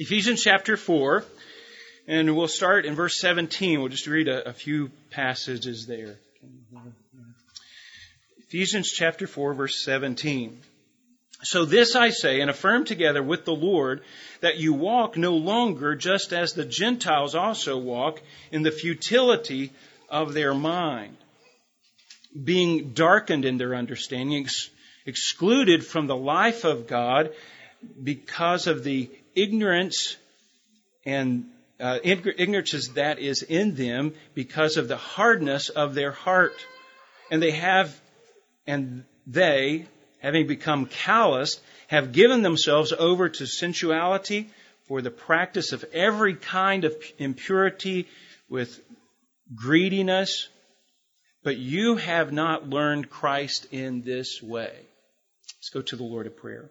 Ephesians chapter 4, and we'll start in verse 17. We'll just read a, a few passages there. Ephesians chapter 4, verse 17. So this I say and affirm together with the Lord that you walk no longer just as the Gentiles also walk in the futility of their mind, being darkened in their understanding, ex- excluded from the life of God because of the ignorance and uh, ignorance that is in them because of the hardness of their heart. And they have, and they, having become calloused, have given themselves over to sensuality for the practice of every kind of impurity with greediness. But you have not learned Christ in this way. Let's go to the Lord of prayer.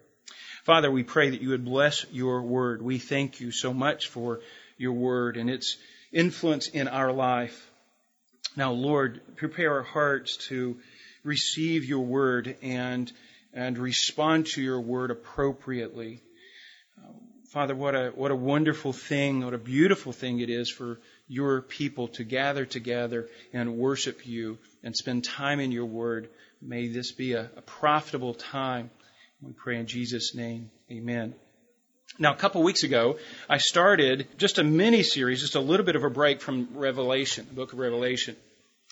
Father, we pray that you would bless your word. We thank you so much for your word and its influence in our life. Now, Lord, prepare our hearts to receive your word and, and respond to your word appropriately. Father, what a, what a wonderful thing, what a beautiful thing it is for your people to gather together and worship you and spend time in your word. May this be a, a profitable time we pray in Jesus' name. Amen. Now, a couple weeks ago, I started just a mini series, just a little bit of a break from Revelation, the book of Revelation.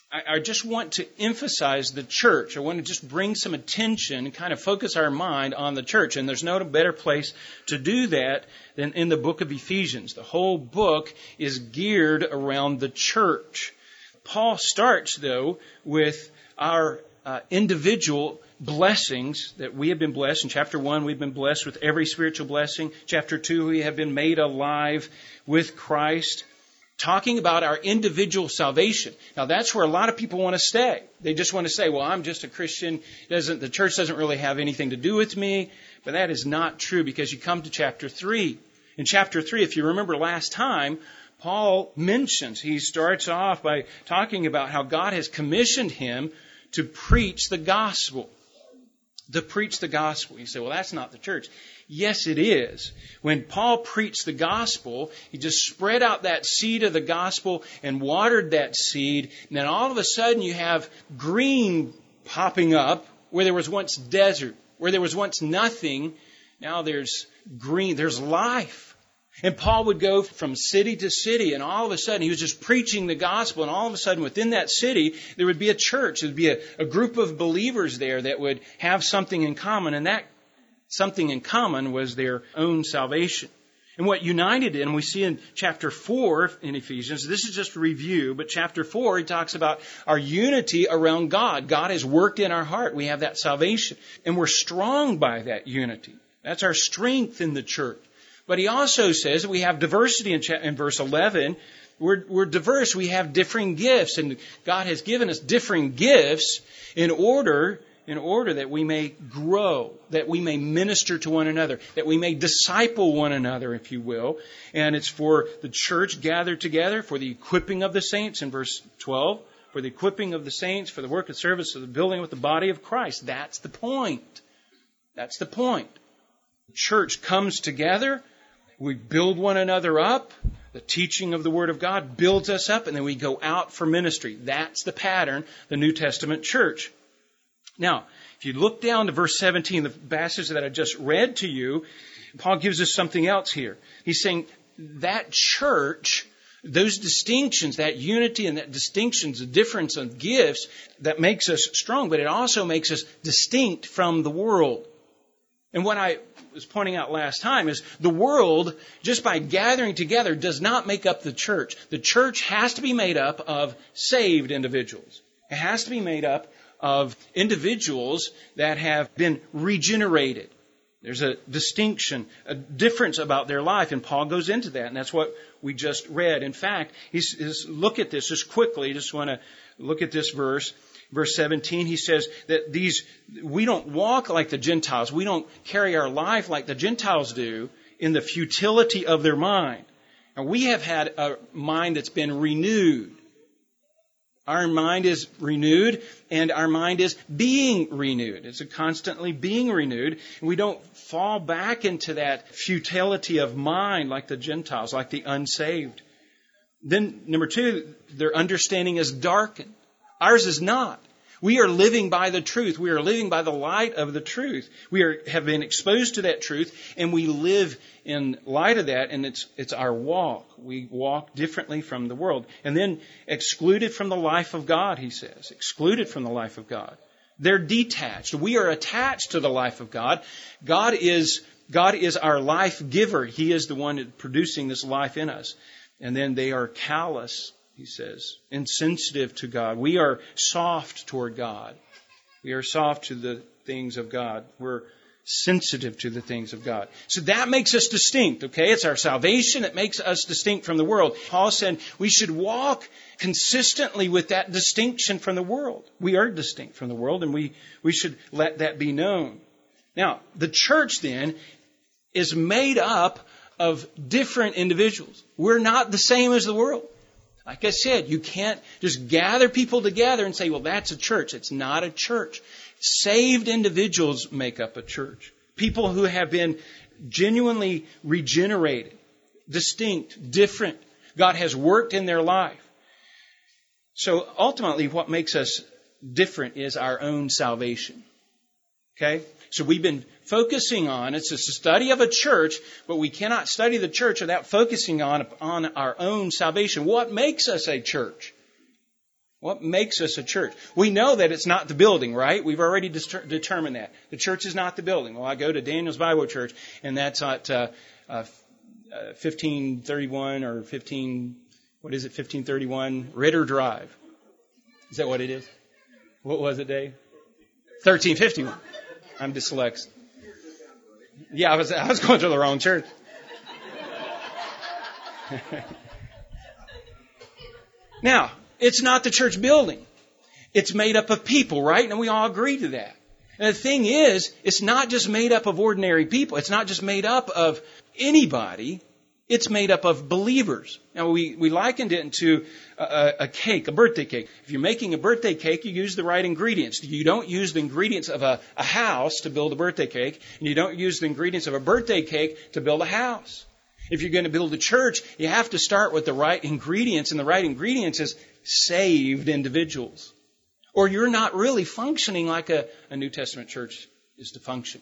I, I just want to emphasize the church. I want to just bring some attention kind of focus our mind on the church. And there's no better place to do that than in the book of Ephesians. The whole book is geared around the church. Paul starts, though, with our uh, individual blessings that we have been blessed. In chapter 1, we've been blessed with every spiritual blessing. Chapter 2, we have been made alive with Christ. Talking about our individual salvation. Now that's where a lot of people want to stay. They just want to say, well, I'm just a Christian. Doesn't, the church doesn't really have anything to do with me. But that is not true because you come to chapter 3. In chapter 3, if you remember last time, Paul mentions, he starts off by talking about how God has commissioned him to preach the gospel to preach the gospel. You say, well, that's not the church. Yes, it is. When Paul preached the gospel, he just spread out that seed of the gospel and watered that seed. And then all of a sudden you have green popping up where there was once desert, where there was once nothing. Now there's green, there's life. And Paul would go from city to city, and all of a sudden he was just preaching the gospel, and all of a sudden within that city there would be a church, there would be a, a group of believers there that would have something in common, and that something in common was their own salvation. And what united them, we see in chapter 4 in Ephesians, this is just a review, but chapter 4, he talks about our unity around God. God has worked in our heart. We have that salvation. And we're strong by that unity. That's our strength in the church. But he also says that we have diversity in, in verse 11. We're, we're diverse. We have differing gifts, and God has given us differing gifts in order in order that we may grow, that we may minister to one another, that we may disciple one another, if you will. And it's for the church gathered together, for the equipping of the saints in verse 12, for the equipping of the saints, for the work and service of the building with the body of Christ. That's the point. That's the point. The church comes together we build one another up. The teaching of the Word of God builds us up, and then we go out for ministry. That's the pattern, the New Testament church. Now, if you look down to verse 17, the passage that I just read to you, Paul gives us something else here. He's saying that church, those distinctions, that unity and that distinctions, the difference of gifts, that makes us strong, but it also makes us distinct from the world. And what I was pointing out last time is the world, just by gathering together, does not make up the church. The church has to be made up of saved individuals. It has to be made up of individuals that have been regenerated. There's a distinction, a difference about their life, and Paul goes into that, and that's what we just read. In fact, he's, he's look at this just quickly. Just want to look at this verse verse 17, he says that these, we don't walk like the Gentiles. We don't carry our life like the Gentiles do in the futility of their mind. And we have had a mind that's been renewed. Our mind is renewed and our mind is being renewed. It's constantly being renewed. And we don't fall back into that futility of mind like the Gentiles, like the unsaved. Then, number two, their understanding is darkened. Ours is not. We are living by the truth. We are living by the light of the truth. We are, have been exposed to that truth and we live in light of that and it's, it's our walk. We walk differently from the world. And then excluded from the life of God, he says. Excluded from the life of God. They're detached. We are attached to the life of God. God is, God is our life giver. He is the one producing this life in us. And then they are callous he says, insensitive to God. We are soft toward God. We are soft to the things of God. We're sensitive to the things of God. So that makes us distinct, okay? It's our salvation. It makes us distinct from the world. Paul said we should walk consistently with that distinction from the world. We are distinct from the world and we, we should let that be known. Now, the church then is made up of different individuals. We're not the same as the world. Like I said, you can't just gather people together and say, well, that's a church. It's not a church. Saved individuals make up a church. People who have been genuinely regenerated, distinct, different. God has worked in their life. So ultimately, what makes us different is our own salvation. Okay? So we've been focusing on, it's a study of a church, but we cannot study the church without focusing on, on our own salvation. What makes us a church? What makes us a church? We know that it's not the building, right? We've already determined that. The church is not the building. Well, I go to Daniel's Bible Church, and that's at uh, uh, 1531 uh, or 15, what is it, 1531 Ritter Drive. Is that what it is? What was it, Dave? 1351. I'm dyslexic. Yeah, I was, I was going to the wrong church. now, it's not the church building. It's made up of people, right? And we all agree to that. And the thing is, it's not just made up of ordinary people. It's not just made up of anybody. It's made up of believers. Now, we, we likened it into a, a, cake, a birthday cake. If you're making a birthday cake, you use the right ingredients. You don't use the ingredients of a, a house to build a birthday cake, and you don't use the ingredients of a birthday cake to build a house. If you're going to build a church, you have to start with the right ingredients, and the right ingredients is saved individuals. Or you're not really functioning like a, a New Testament church is to function.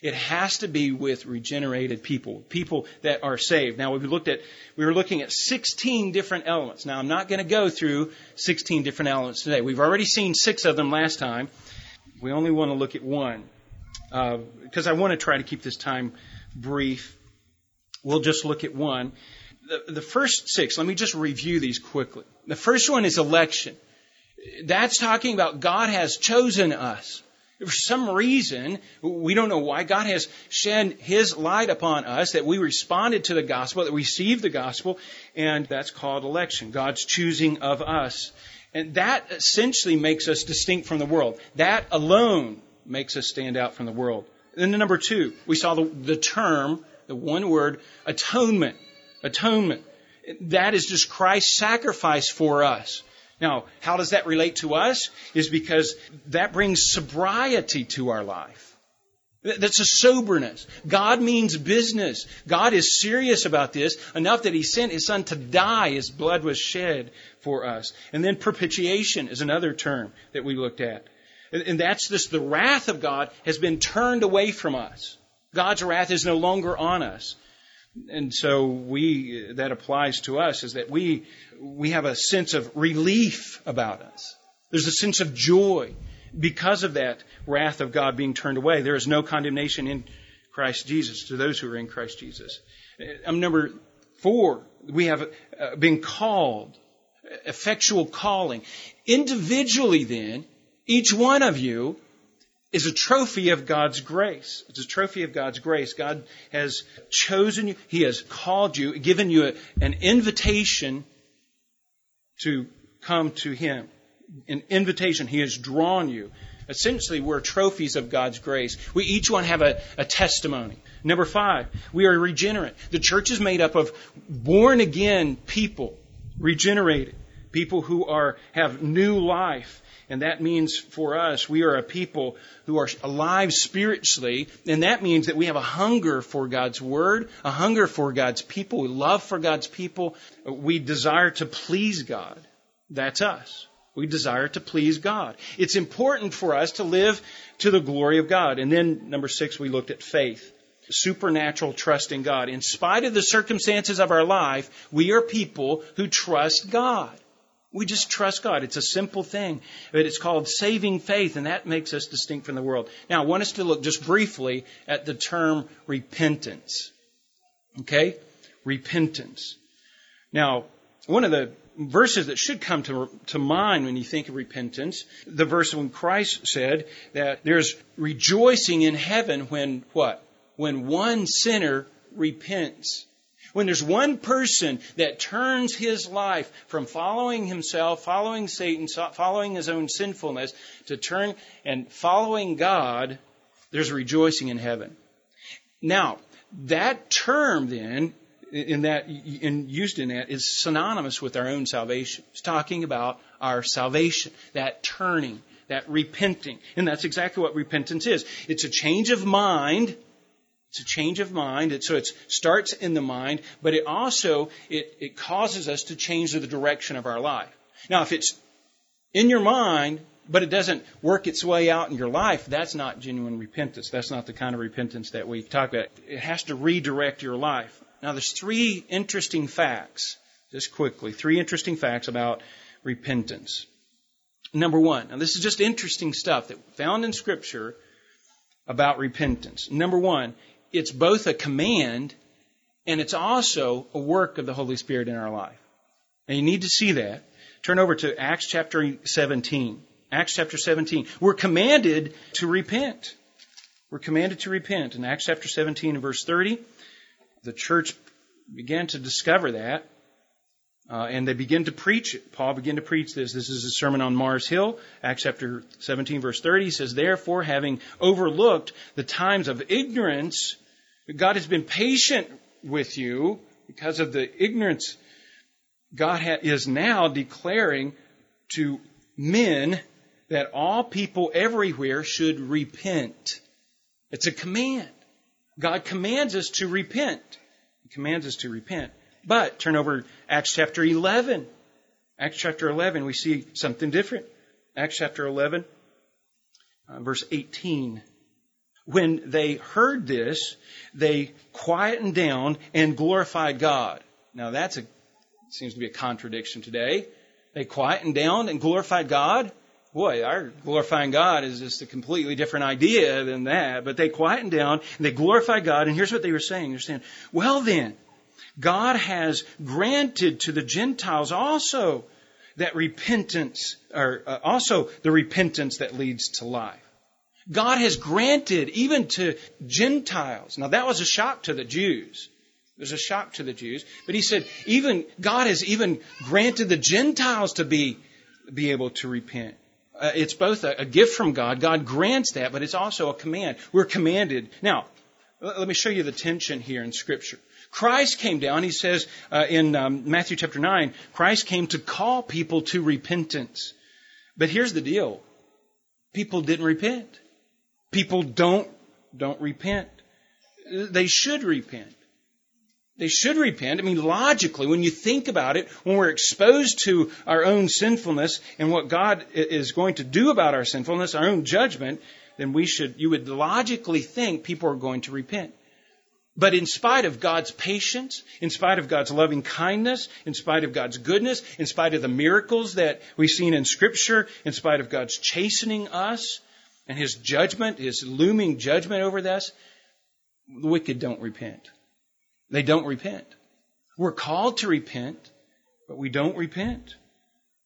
It has to be with regenerated people, people that are saved. Now we looked at, we were looking at 16 different elements. Now I'm not going to go through 16 different elements today. We've already seen six of them last time. We only want to look at one because uh, I want to try to keep this time brief. We'll just look at one. The, the first six, let me just review these quickly. The first one is election. That's talking about God has chosen us. For some reason, we don't know why, God has shed His light upon us that we responded to the gospel, that we received the gospel, and that's called election. God's choosing of us. And that essentially makes us distinct from the world. That alone makes us stand out from the world. And Then the number two, we saw the, the term, the one word, atonement. Atonement. That is just Christ's sacrifice for us. Now, how does that relate to us? Is because that brings sobriety to our life. That's a soberness. God means business. God is serious about this enough that He sent His Son to die. His blood was shed for us. And then propitiation is another term that we looked at. And that's this, the wrath of God has been turned away from us. God's wrath is no longer on us. And so we, that applies to us is that we, we have a sense of relief about us. There's a sense of joy because of that wrath of God being turned away. There is no condemnation in Christ Jesus to those who are in Christ Jesus. Um, number four, we have uh, been called, effectual calling. Individually then, each one of you is a trophy of God's grace. It's a trophy of God's grace. God has chosen you. He has called you, given you a, an invitation to come to Him. An invitation. He has drawn you. Essentially, we're trophies of God's grace. We each one have a, a testimony. Number five, we are regenerate. The church is made up of born again people, regenerated. people who are, have new life. And that means for us, we are a people who are alive spiritually. And that means that we have a hunger for God's Word, a hunger for God's people, a love for God's people. We desire to please God. That's us. We desire to please God. It's important for us to live to the glory of God. And then number six, we looked at faith. Supernatural trust in God. In spite of the circumstances of our life, we are people who trust God. We just trust God. It's a simple thing, but it's called saving faith, and that makes us distinct from the world. Now, I want us to look just briefly at the term repentance. Okay? Repentance. Now, one of the verses that should come to, to mind when you think of repentance, the verse when Christ said that there's rejoicing in heaven when what? When one sinner repents. When there's one person that turns his life from following himself, following Satan, following his own sinfulness, to turn and following God, there's rejoicing in heaven. Now, that term then, in that, in, used in that, is synonymous with our own salvation. It's talking about our salvation, that turning, that repenting. And that's exactly what repentance is. It's a change of mind it's a change of mind. It, so it starts in the mind, but it also it, it causes us to change the direction of our life. Now, if it's in your mind, but it doesn't work its way out in your life, that's not genuine repentance. That's not the kind of repentance that we talk about. It has to redirect your life. Now, there's three interesting facts, just quickly, three interesting facts about repentance. Number one, now this is just interesting stuff that found in Scripture about repentance. Number one, it's both a command and it's also a work of the Holy Spirit in our life. And you need to see that. Turn over to Acts chapter 17. Acts chapter 17. We're commanded to repent. We're commanded to repent. In Acts chapter 17 and verse 30, the church began to discover that. Uh, and they begin to preach. Paul began to preach this. This is a sermon on Mars Hill, Acts chapter 17, verse 30. He says, Therefore, having overlooked the times of ignorance, God has been patient with you because of the ignorance. God ha- is now declaring to men that all people everywhere should repent. It's a command. God commands us to repent. He commands us to repent. But turn over Acts chapter 11. Acts chapter 11, we see something different. Acts chapter 11, uh, verse 18. When they heard this, they quietened down and glorified God. Now that's a, seems to be a contradiction today. They quietened down and glorified God. Boy, our glorifying God is just a completely different idea than that. But they quietened down and they glorified God. And here's what they were saying. They're saying, well then, God has granted to the Gentiles also that repentance, or uh, also the repentance that leads to life. God has granted even to Gentiles. Now that was a shock to the Jews. It was a shock to the Jews. But he said, even, God has even granted the Gentiles to be, be able to repent. Uh, it's both a, a gift from God. God grants that, but it's also a command. We're commanded. Now, let me show you the tension here in Scripture. Christ came down, he says uh, in um, Matthew chapter 9, Christ came to call people to repentance. But here's the deal people didn't repent. People don't, don't repent. They should repent. They should repent. I mean, logically, when you think about it, when we're exposed to our own sinfulness and what God is going to do about our sinfulness, our own judgment, then we should, you would logically think people are going to repent. But in spite of God's patience, in spite of God's loving kindness, in spite of God's goodness, in spite of the miracles that we've seen in Scripture, in spite of God's chastening us and His judgment, His looming judgment over us, the wicked don't repent. They don't repent. We're called to repent, but we don't repent.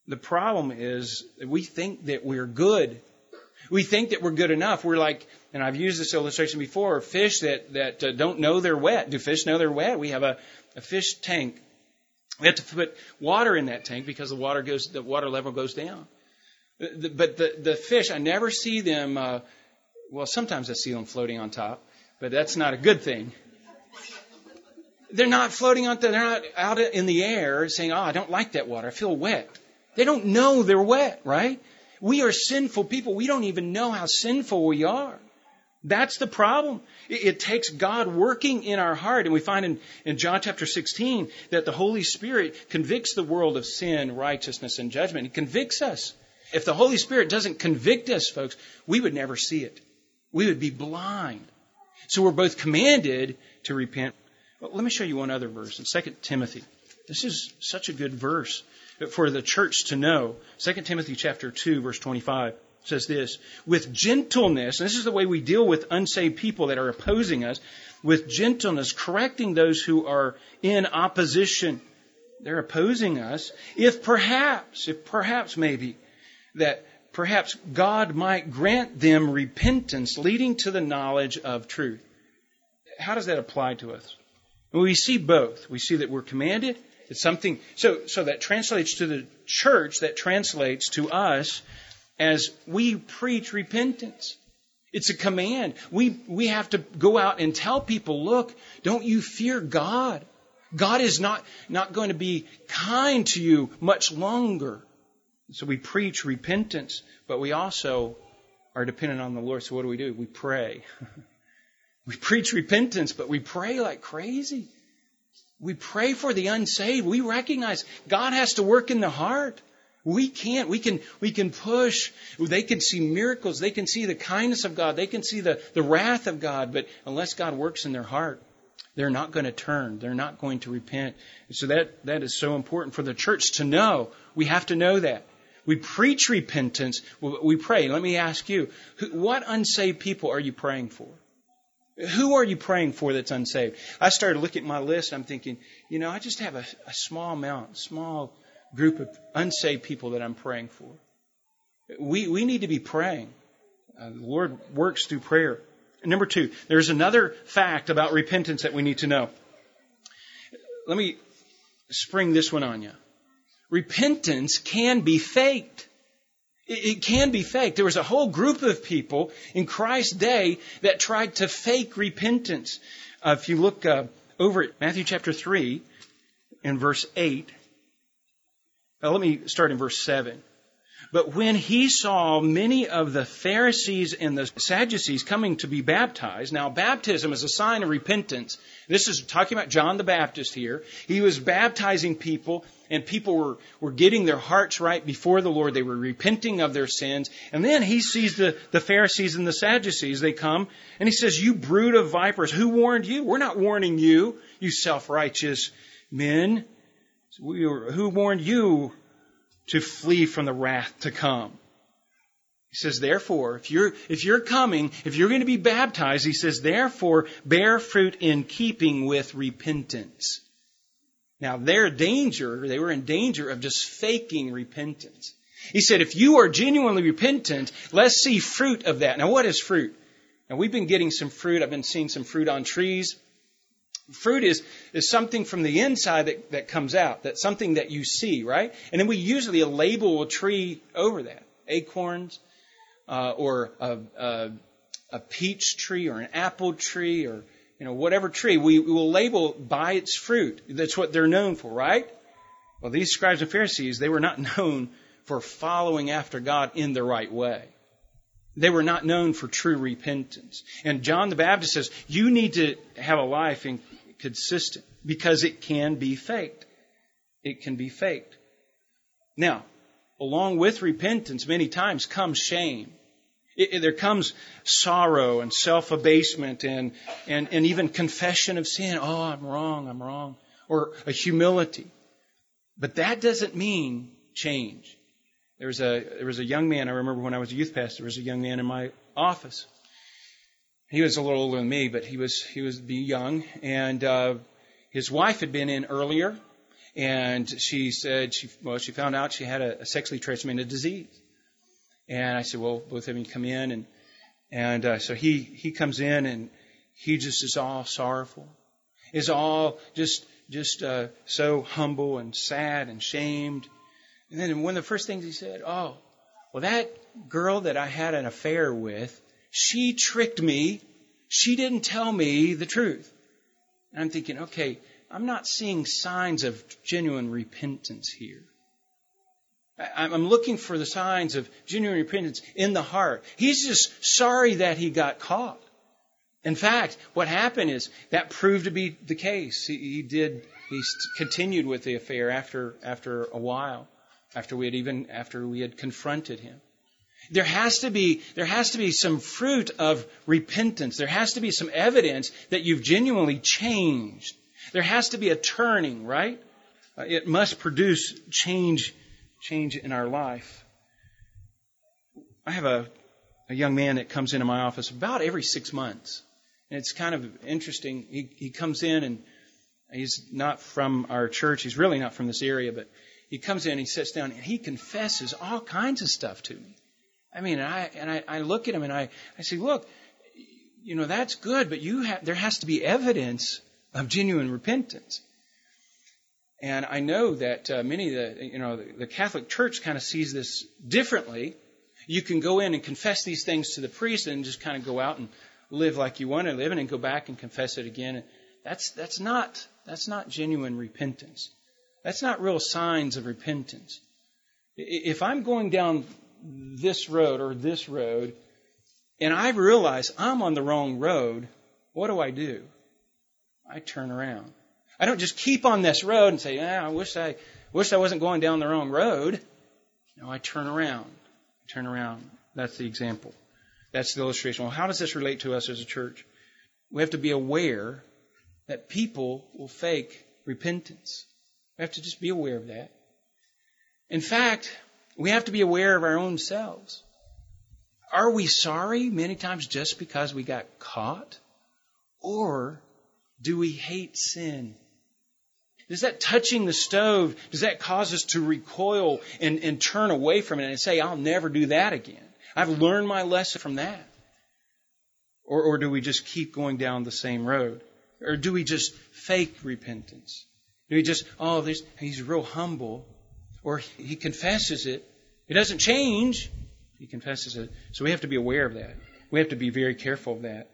The problem is that we think that we're good. We think that we're good enough. We're like, and I've used this illustration before, fish that, that uh, don't know they're wet. Do fish know they're wet? We have a, a fish tank. We have to put water in that tank because the water goes, the water level goes down. The, but the, the fish, I never see them, uh, well, sometimes I see them floating on top, but that's not a good thing. They're not floating on, they're not out in the air saying, oh, I don't like that water. I feel wet. They don't know they're wet, right? We are sinful people. We don't even know how sinful we are. That's the problem. It, it, takes God working in our heart. And we find in, in John chapter 16 that the Holy Spirit convicts the world of sin, righteousness, and judgment. He convicts us. If the Holy Spirit doesn't convict us, folks, we would never see it. We would be blind. So we're both commanded to repent. Well, let me show you one other verse in 2 Timothy. This is such a good verse for the church to know. 2 Timothy chapter 2 verse 25 says this, with gentleness, and this is the way we deal with unsaved people that are opposing us, with gentleness, correcting those who are in opposition. They're opposing us. If perhaps, if perhaps maybe, that perhaps God might grant them repentance leading to the knowledge of truth. How does that apply to us? we see both. We see that we're commanded. It's something, so, so that translates to the church, that translates to us as we preach repentance. It's a command. We, we have to go out and tell people, look, don't you fear God. God is not, not going to be kind to you much longer. So we preach repentance, but we also are dependent on the Lord. So what do we do? We pray. we preach repentance, but we pray like crazy. We pray for the unsaved. We recognize God has to work in the heart. We can't. We can, we can push. They can see miracles. They can see the kindness of God. They can see the, the wrath of God. But unless God works in their heart, they're not going to turn. They're not going to repent. And so that, that is so important for the church to know. We have to know that. We preach repentance. We pray. Let me ask you, what unsaved people are you praying for? Who are you praying for that's unsaved? I started looking at my list. I'm thinking, you know, I just have a, a small amount, small group of unsaved people that I'm praying for. We, we need to be praying. Uh, the Lord works through prayer. number two, there's another fact about repentance that we need to know. Let me spring this one on you. Repentance can be faked. It, it can be faked. There was a whole group of people in Christ's day that tried to fake repentance. Uh, if you look uh, over at Matthew chapter 3 and verse 8, now, let me start in verse 7. But when he saw many of the Pharisees and the Sadducees coming to be baptized, now baptism is a sign of repentance. This is talking about John the Baptist here. He was baptizing people, and people were, were getting their hearts right before the Lord. They were repenting of their sins. And then he sees the, the Pharisees and the Sadducees. They come, and he says, You brood of vipers, who warned you? We're not warning you, you self righteous men who warned you to flee from the wrath to come? He says, therefore, if you're, if you're coming, if you're going to be baptized, he says, therefore, bear fruit in keeping with repentance. Now, their danger, they were in danger of just faking repentance. He said, if you are genuinely repentant, let's see fruit of that. Now, what is fruit? Now, we've been getting some fruit. I've been seeing some fruit on trees. Fruit is, is something from the inside that, that comes out. That's something that you see, right? And then we usually label a tree over that. Acorns, uh, or a, a, a, peach tree, or an apple tree, or you know whatever tree. We, we will label by its fruit. That's what they're known for, right? Well, these scribes and Pharisees, they were not known for following after God in the right way. They were not known for true repentance. And John the Baptist says, you need to have a life in, consistent because it can be faked. It can be faked. Now, along with repentance, many times comes shame. It, it, there comes sorrow and self abasement and, and, and even confession of sin. Oh, I'm wrong, I'm wrong. Or a humility. But that doesn't mean change. There was a there was a young man I remember when I was a youth pastor. There was a young man in my office, he was a little older than me, but he was he was be young, and uh, his wife had been in earlier, and she said she well she found out she had a, a sexually transmitted disease, and I said, well, both of you come in, and and uh, so he he comes in and he just is all sorrowful, is all just just uh, so humble and sad and shamed, and then one of the first things he said, oh, well that girl that I had an affair with she tricked me. She didn't tell me the truth. And I'm thinking, okay, I'm not seeing signs of genuine repentance here. I'm looking for the signs of genuine repentance in the heart. He's just sorry that he got caught. In fact, what happened is that proved to be the case. He, he did. He continued with the affair after after a while, after we had even after we had confronted him. There has to be there has to be some fruit of repentance. There has to be some evidence that you've genuinely changed. There has to be a turning, right? Uh, it must produce change change in our life. I have a a young man that comes into my office about every six months. And it's kind of interesting. He, he comes in and he's not from our church. He's really not from this area, but he comes in, he sits down, and he confesses all kinds of stuff to me. I mean, and I and I, I look at him and I, I say, look, you know, that's good, but you have there has to be evidence of genuine repentance. And I know that uh, many of the, you know, the, the Catholic Church kind of sees this differently. You can go in and confess these things to the priest and just kind of go out and live like you want to live and then go back and confess it again. That's, that's not, that's not genuine repentance. That's not real signs of repentance. If I'm going down this road or this road and I realize I'm on the wrong road, what do I do? I turn around. I don't just keep on this road and say, ah, I wish I wish I wasn't going down the wrong road. No, I turn around. I turn around. That's the example. That's the illustration. Well, how does this relate to us as a church? We have to be aware that people will fake repentance. We have to just be aware of that. In fact, we have to be aware of our own selves. Are we sorry many times just because we got caught? Or do we hate sin? Does that touching the stove, does that cause us to recoil and, and turn away from it and say, I'll never do that again? I've learned my lesson from that. Or, or do we just keep going down the same road? Or do we just fake repentance? Do we just, oh, he's real humble, or he confesses it. It doesn't change. He confesses it. So we have to be aware of that. We have to be very careful of that.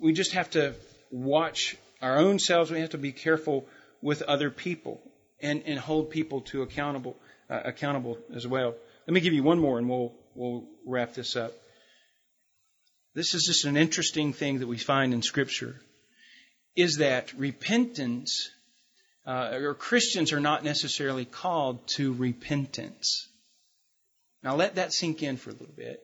We just have to watch our own selves. We have to be careful with other people and, and hold people to accountable, uh, accountable as well. Let me give you one more and we'll, we'll wrap this up. This is just an interesting thing that we find in Scripture is that repentance, uh, or Christians are not necessarily called to repentance. Now let that sink in for a little bit.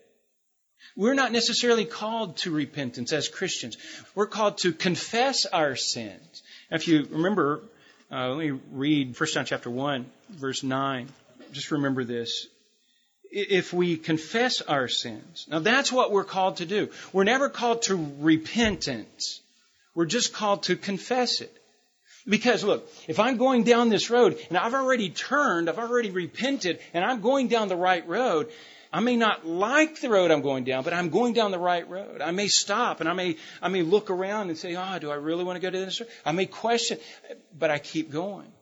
We're not necessarily called to repentance as Christians. We're called to confess our sins. Now, if you remember, uh, let me read 1 John chapter 1, verse 9. Just remember this if we confess our sins. Now that's what we're called to do. We're never called to repentance. We're just called to confess it. Because look, if I'm going down this road and I've already turned, I've already repented, and I'm going down the right road, I may not like the road I'm going down, but I'm going down the right road. I may stop and I may, I may look around and say, oh, do I really want to go to this road? I may question, but I keep going.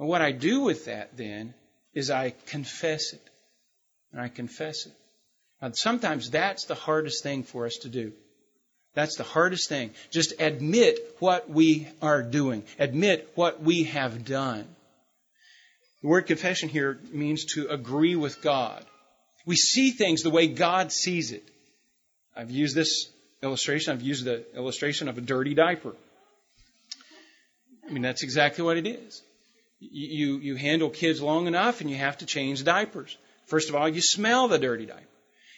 And what I do with that then is I confess it and I confess it. Now, sometimes that's the hardest thing for us to do. That's the hardest thing. Just admit what we are doing. Admit what we have done. The word confession here means to agree with God. We see things the way God sees it. I've used this illustration. I've used the illustration of a dirty diaper. I mean, that's exactly what it is. You, you handle kids long enough and you have to change diapers. First of all, you smell the dirty diaper.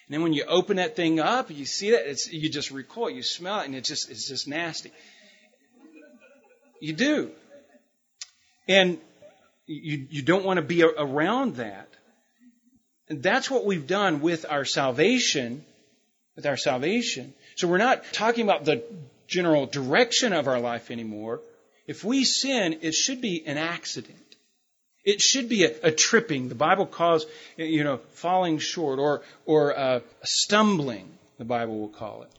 And then when you open that thing up, you see that it's, you just recoil, you smell it, and it's just, it's just nasty. You do. And you, you don't want to be around that. And that's what we've done with our salvation, with our salvation. So we're not talking about the general direction of our life anymore. If we sin, it should be an accident. It should be a, a, tripping. The Bible calls, you know, falling short or, or uh, stumbling, the Bible will call it.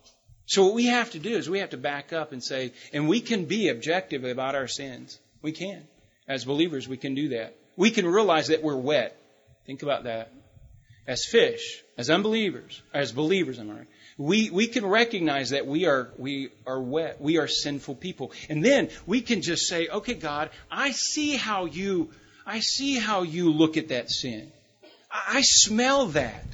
So what we have to do is we have to back up and say, and we can be objective about our sins. We can. As believers, we can do that. We can realize that we're wet. Think about that. As fish, as unbelievers, as believers, I'm right. We, we can recognize that we are, we are wet. We are sinful people. And then we can just say, okay, God, I see how you I see how you look at that sin. I smell that.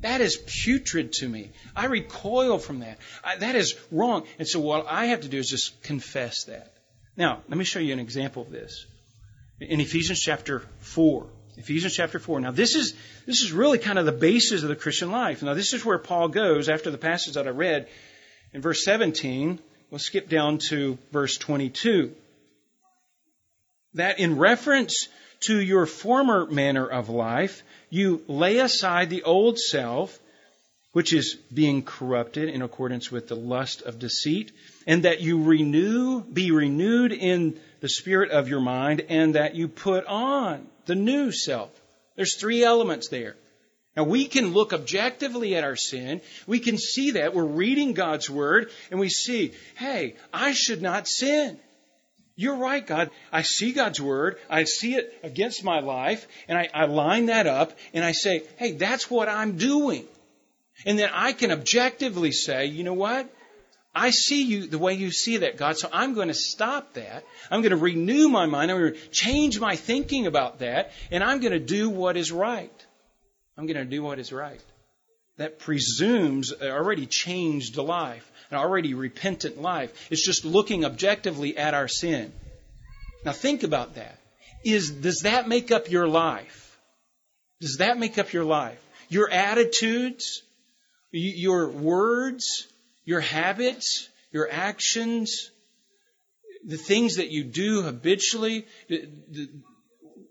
That is putrid to me. I recoil from that. I, that is wrong. And so what I have to do is just confess that. Now, let me show you an example of this. In Ephesians chapter 4. Ephesians chapter 4. Now, this is, this is really kind of the basis of the Christian life. Now, this is where Paul goes after the passage that I read in verse 17. We'll skip down to verse 22. That in reference to your former manner of life, you lay aside the old self, which is being corrupted in accordance with the lust of deceit, and that you renew, be renewed in the spirit of your mind, and that you put on the new self. There's three elements there. Now we can look objectively at our sin. We can see that. We're reading God's Word and we see, hey, I should not sin. You're right, God. I see God's Word. I see it against my life and I, I line that up and I say, hey, that's what I'm doing. And then I can objectively say, you know what? I see you the way you see that, God, so I'm going to stop that. I'm going to renew my mind. I'm going to change my thinking about that, and I'm going to do what is right. I'm going to do what is right. That presumes uh, already changed life, an already repentant life. It's just looking objectively at our sin. Now think about that. Is, does that make up your life? Does that make up your life? Your attitudes? Your words? your habits, your actions, the things that you do habitually,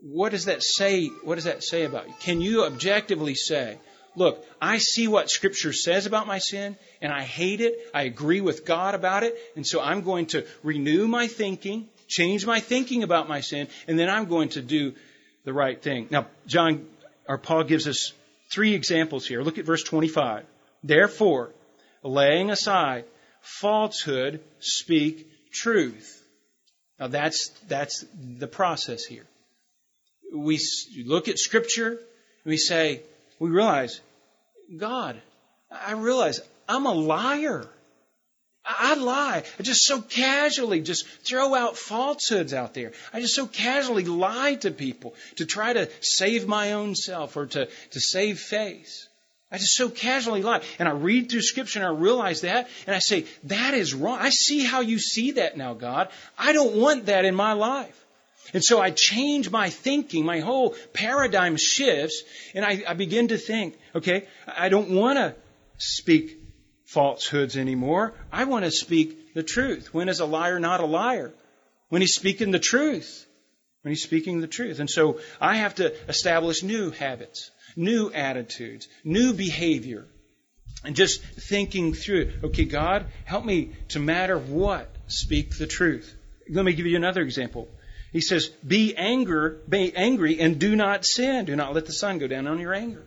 what does that say? What does that say about you? Can you objectively say, look, I see what Scripture says about my sin, and I hate it. I agree with God about it, and so I'm going to renew my thinking, change my thinking about my sin, and then I'm going to do the right thing. Now, John or Paul gives us three examples here. Look at verse 25. Therefore, laying aside falsehood, speak truth. Now that's, that's the process here. We look at scripture and we say, we realize, God, I realize I'm a liar. I lie. I just so casually just throw out falsehoods out there. I just so casually lie to people to try to save my own self or to, to save face. I just so casually lie. And I read through scripture and I realize that and I say, that is wrong. I see how you see that now, God. I don't want that in my life. And so I change my thinking, my whole paradigm shifts, and I, I begin to think, okay, I don't want to speak falsehoods anymore. I want to speak the truth. When is a liar not a liar? When he's speaking the truth. When he's speaking the truth. And so I have to establish new habits new attitudes, new behavior. And just thinking through, okay, God, help me to matter what, speak the truth. Let me give you another example. He says, be anger, be angry and do not sin. Do not let the sun go down on your anger.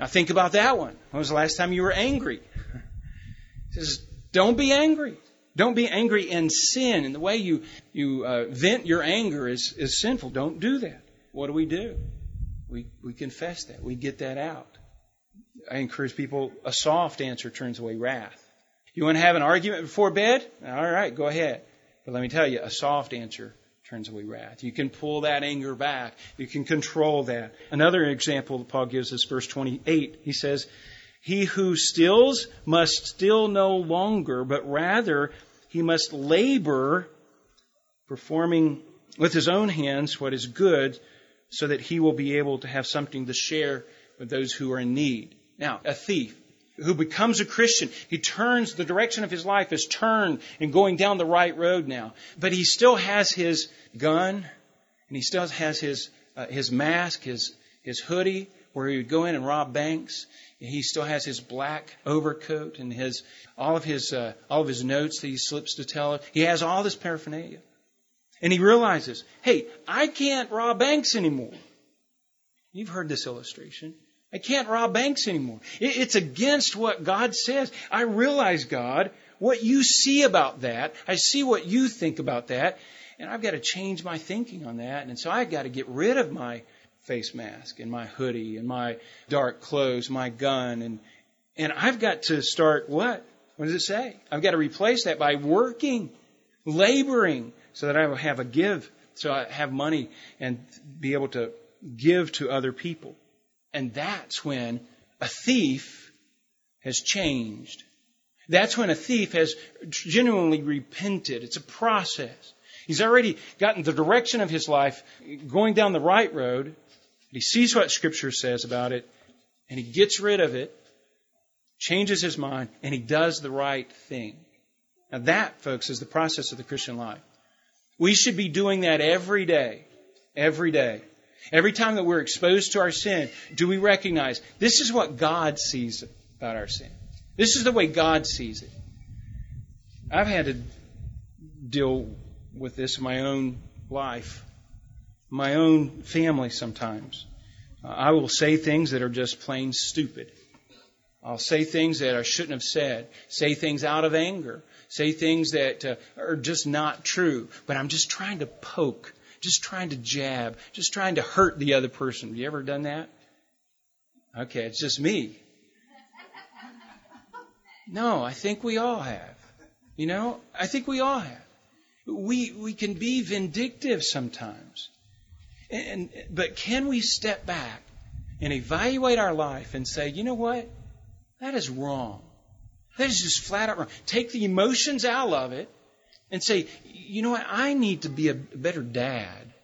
Now think about that one. When was the last time you were angry? He says, don't be angry. Don't be angry and sin. And the way you, you uh, vent your anger is, is sinful. Don't do that. What do we do? We, we confess that. We get that out. I encourage people, a soft answer turns away wrath. You want to have an argument before bed? All right, go ahead. But let me tell you, a soft answer turns away wrath. You can pull that anger back. You can control that. Another example that Paul gives us, verse 28, he says, He who stills must still no longer, but rather he must labor, performing with his own hands what is good, so that he will be able to have something to share with those who are in need. Now, a thief who becomes a Christian, he turns, the direction of his life is turned and going down the right road now. But he still has his gun, and he still has his, uh, his mask, his, his hoodie, where he would go in and rob banks. He still has his black overcoat and his, all of his, uh, all of his notes that he slips to tell. He has all this paraphernalia. And he realizes, hey, I can't rob banks anymore. You've heard this illustration. I can't rob banks anymore. It's against what God says. I realize, God, what you see about that. I see what you think about that. And I've got to change my thinking on that. And so I've got to get rid of my face mask and my hoodie and my dark clothes, my gun. And, and I've got to start what? What does it say? I've got to replace that by working, laboring, so that I will have a give, so I have money and be able to give to other people. And that's when a thief has changed. That's when a thief has genuinely repented. It's a process. He's already gotten the direction of his life going down the right road. He sees what Scripture says about it, and he gets rid of it, changes his mind, and he does the right thing. Now that, folks, is the process of the Christian life. We should be doing that every day. Every day. Every time that we're exposed to our sin, do we recognize this is what God sees about our sin? This is the way God sees it. I've had to deal with this in my own life, my own family sometimes. I will say things that are just plain stupid. I'll say things that I shouldn't have said, say things out of anger, say things that uh, are just not true, but I'm just trying to poke, just trying to jab, just trying to hurt the other person. Have you ever done that? Okay, it's just me. No, I think we all have. You know, I think we all have. We we can be vindictive sometimes. And but can we step back and evaluate our life and say, you know what? That is wrong. That is just flat out wrong. Take the emotions out of it and say, you know what? I need to be a better dad.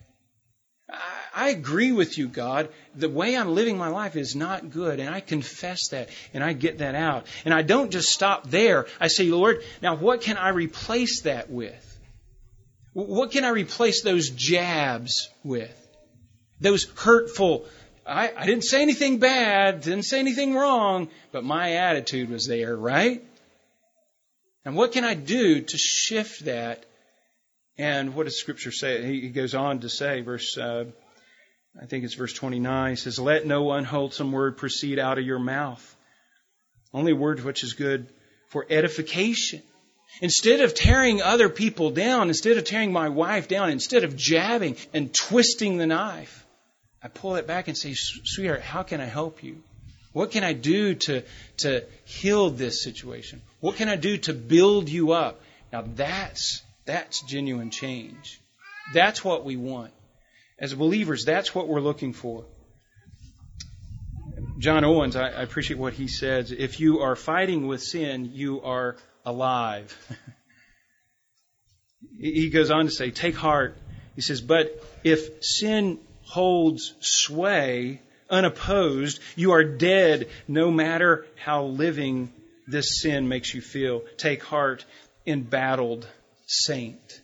I agree with you, God. The way I'm living my life is not good, and I confess that, and I get that out. And I don't just stop there. I say, Lord, now what can I replace that with? What can I replace those jabs with? Those hurtful, I, I didn't say anything bad, didn't say anything wrong, but my attitude was there, right? And what can I do to shift that? And what does Scripture say? He goes on to say, verse uh, I think it's verse 29. He says, Let no unwholesome word proceed out of your mouth. Only word which is good for edification. Instead of tearing other people down, instead of tearing my wife down, instead of jabbing and twisting the knife, I pull it back and say, Sweetheart, how can I help you? What can I do to, to heal this situation? What can I do to build you up? Now that's, that's genuine change. That's what we want. As believers, that's what we're looking for. John Owens, I, I appreciate what he says. If you are fighting with sin, you are alive. he goes on to say, Take heart. He says, But if sin holds sway unopposed, you are dead no matter how living this sin makes you feel. Take heart, embattled saint.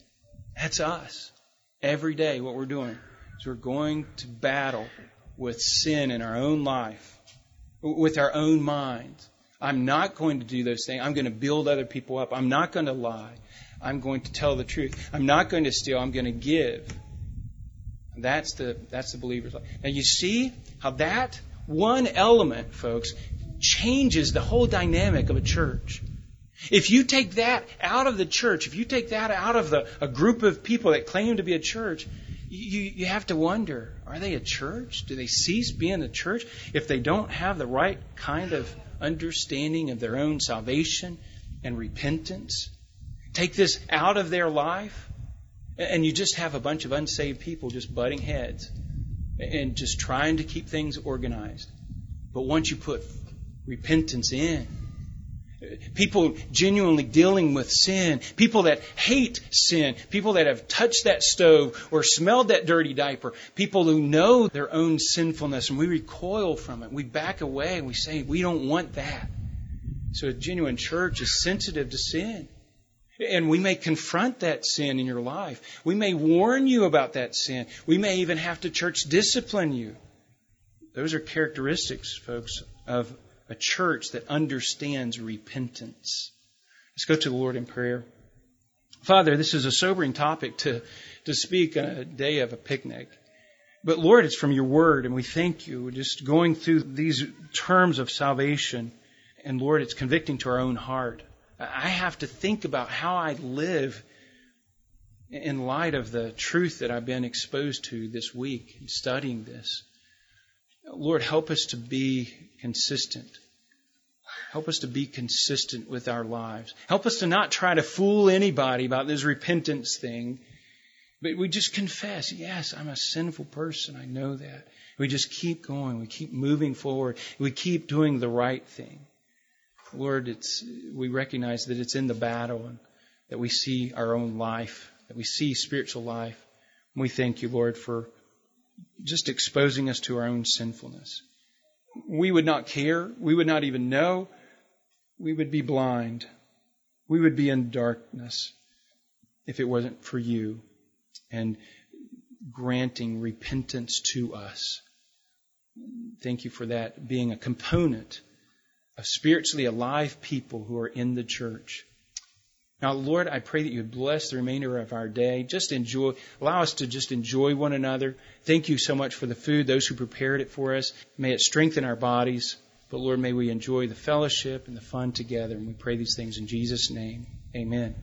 That's us. Every day, what we're doing. is we're going to battle with sin in our own life, with our own minds. I'm not going to do those things. I'm going to build other people up. I'm not going to lie. I'm going to tell the truth. I'm not going to steal. I'm going to give. That's the that's the believer's life. Now you see how that one element, folks, changes the whole dynamic of a church. If you take that out of the church, if you take that out of the, a group of people that claim to be a church, you, you have to wonder are they a church? Do they cease being a church if they don't have the right kind of understanding of their own salvation and repentance? Take this out of their life, and you just have a bunch of unsaved people just butting heads and just trying to keep things organized. But once you put repentance in, People genuinely dealing with sin. People that hate sin. People that have touched that stove or smelled that dirty diaper. People who know their own sinfulness and we recoil from it. We back away and we say, we don't want that. So a genuine church is sensitive to sin. And we may confront that sin in your life. We may warn you about that sin. We may even have to church discipline you. Those are characteristics, folks, of a church that understands repentance. Let's go to the Lord in prayer. Father, this is a sobering topic to, to speak on a day of a picnic. But Lord, it's from your word, and we thank you. We're just going through these terms of salvation, and Lord, it's convicting to our own heart. I have to think about how I live in light of the truth that I've been exposed to this week in studying this. Lord, help us to be consistent. Help us to be consistent with our lives. Help us to not try to fool anybody about this repentance thing. But we just confess, yes, I'm a sinful person. I know that. We just keep going. We keep moving forward. We keep doing the right thing. Lord, it's, we recognize that it's in the battle and that we see our own life, that we see spiritual life. And We thank you, Lord, for just exposing us to our own sinfulness. We would not care. We would not even know. We would be blind. We would be in darkness if it wasn't for you and granting repentance to us. Thank you for that being a component of spiritually alive people who are in the church. Now, Lord, I pray that you bless the remainder of our day. Just enjoy, allow us to just enjoy one another. Thank you so much for the food, those who prepared it for us. May it strengthen our bodies. But Lord, may we enjoy the fellowship and the fun together. And we pray these things in Jesus' name. Amen.